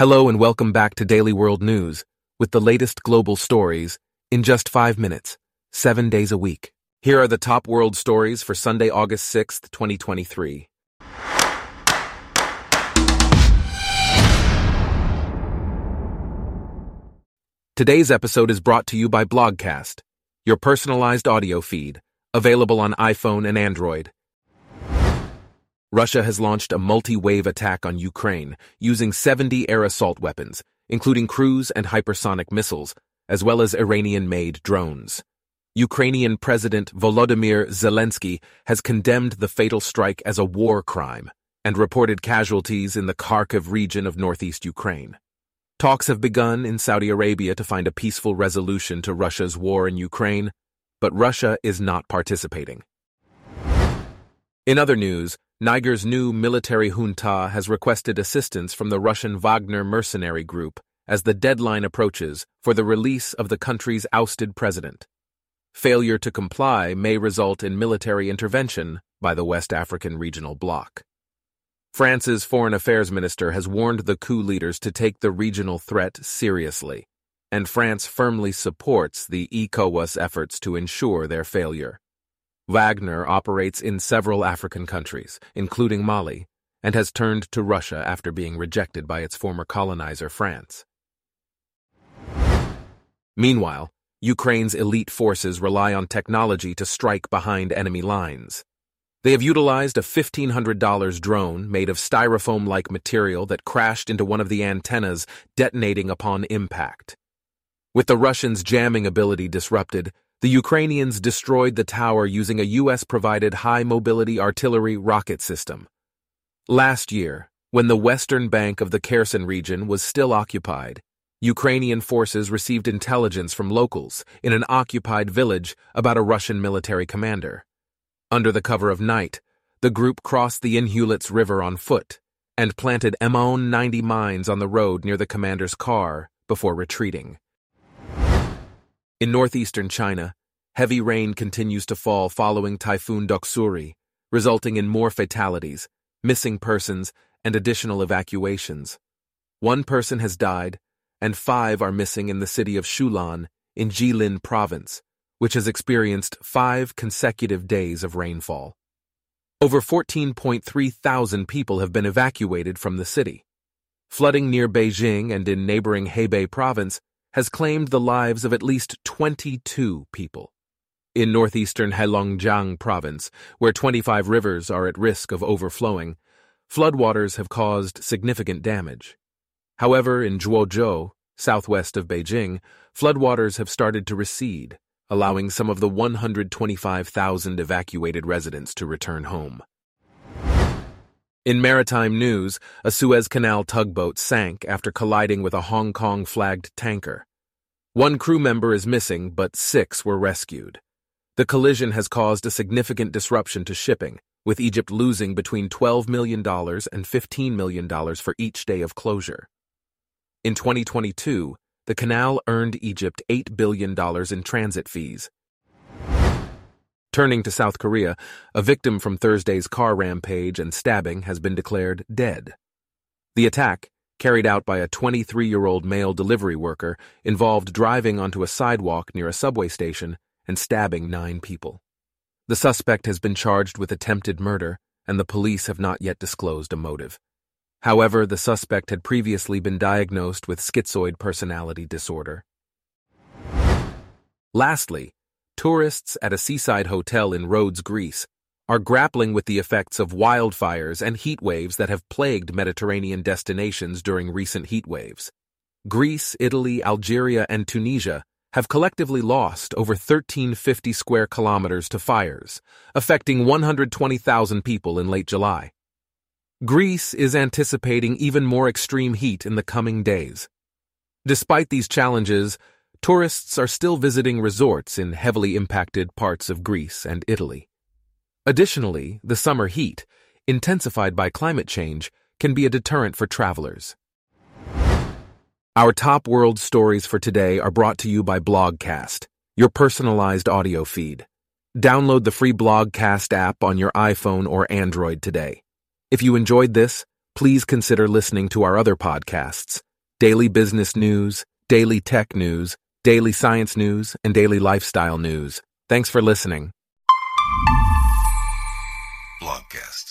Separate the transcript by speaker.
Speaker 1: Hello and welcome back to Daily World News with the latest global stories in just five minutes, seven days a week. Here are the top world stories for Sunday, August 6th, 2023. Today's episode is brought to you by Blogcast, your personalized audio feed, available on iPhone and Android. Russia has launched a multi-wave attack on Ukraine using 70 air assault weapons, including cruise and hypersonic missiles, as well as Iranian-made drones. Ukrainian President Volodymyr Zelensky has condemned the fatal strike as a war crime and reported casualties in the Kharkiv region of northeast Ukraine. Talks have begun in Saudi Arabia to find a peaceful resolution to Russia's war in Ukraine, but Russia is not participating. In other news, Niger's new military junta has requested assistance from the Russian Wagner mercenary group as the deadline approaches for the release of the country's ousted president. Failure to comply may result in military intervention by the West African regional bloc. France's foreign affairs minister has warned the coup leaders to take the regional threat seriously, and France firmly supports the ECOWAS efforts to ensure their failure. Wagner operates in several African countries, including Mali, and has turned to Russia after being rejected by its former colonizer France. Meanwhile, Ukraine's elite forces rely on technology to strike behind enemy lines. They have utilized a $1,500 drone made of styrofoam-like material that crashed into one of the antennas, detonating upon impact. With the Russians' jamming ability disrupted, the Ukrainians destroyed the tower using a U.S.-provided high-mobility artillery rocket system. Last year, when the western bank of the Kherson region was still occupied, Ukrainian forces received intelligence from locals in an occupied village about a Russian military commander. Under the cover of night, the group crossed the Inhulets River on foot and planted MON 90 mines on the road near the commander's car before retreating. In northeastern China, heavy rain continues to fall following Typhoon Doksuri, resulting in more fatalities, missing persons, and additional evacuations. One person has died, and five are missing in the city of Shulan in Jilin province, which has experienced five consecutive days of rainfall. Over 14.3 thousand people have been evacuated from the city. Flooding near Beijing and in neighboring Hebei province has claimed the lives of at least 22 people. In northeastern Heilongjiang province, where 25 rivers are at risk of overflowing, floodwaters have caused significant damage. However, in Zhuozhou, southwest of Beijing, floodwaters have started to recede, allowing some of the 125,000 evacuated residents to return home. In maritime news, a Suez Canal tugboat sank after colliding with a Hong Kong flagged tanker. One crew member is missing, but six were rescued. The collision has caused a significant disruption to shipping, with Egypt losing between $12 million and $15 million for each day of closure. In 2022, the canal earned Egypt $8 billion in transit fees, Turning to South Korea, a victim from Thursday's car rampage and stabbing has been declared dead. The attack, carried out by a 23 year old male delivery worker, involved driving onto a sidewalk near a subway station and stabbing nine people. The suspect has been charged with attempted murder, and the police have not yet disclosed a motive. However, the suspect had previously been diagnosed with schizoid personality disorder. Lastly, tourists at a seaside hotel in Rhodes, Greece, are grappling with the effects of wildfires and heat waves that have plagued Mediterranean destinations during recent heat waves. Greece, Italy, Algeria, and Tunisia have collectively lost over 1350 square kilometers to fires, affecting 120,000 people in late July. Greece is anticipating even more extreme heat in the coming days. Despite these challenges, tourists are still visiting resorts in heavily impacted parts of Greece and Italy. Additionally, the summer heat, intensified by climate change, can be a deterrent for travelers. Our top world stories for today are brought to you by Blogcast, your personalized audio feed. Download the free Blogcast app on your iPhone or Android today. If you enjoyed this, please consider listening to our other podcasts daily business news, daily tech news, daily science news, and daily lifestyle news. Thanks for listening.
Speaker 2: Blogcast.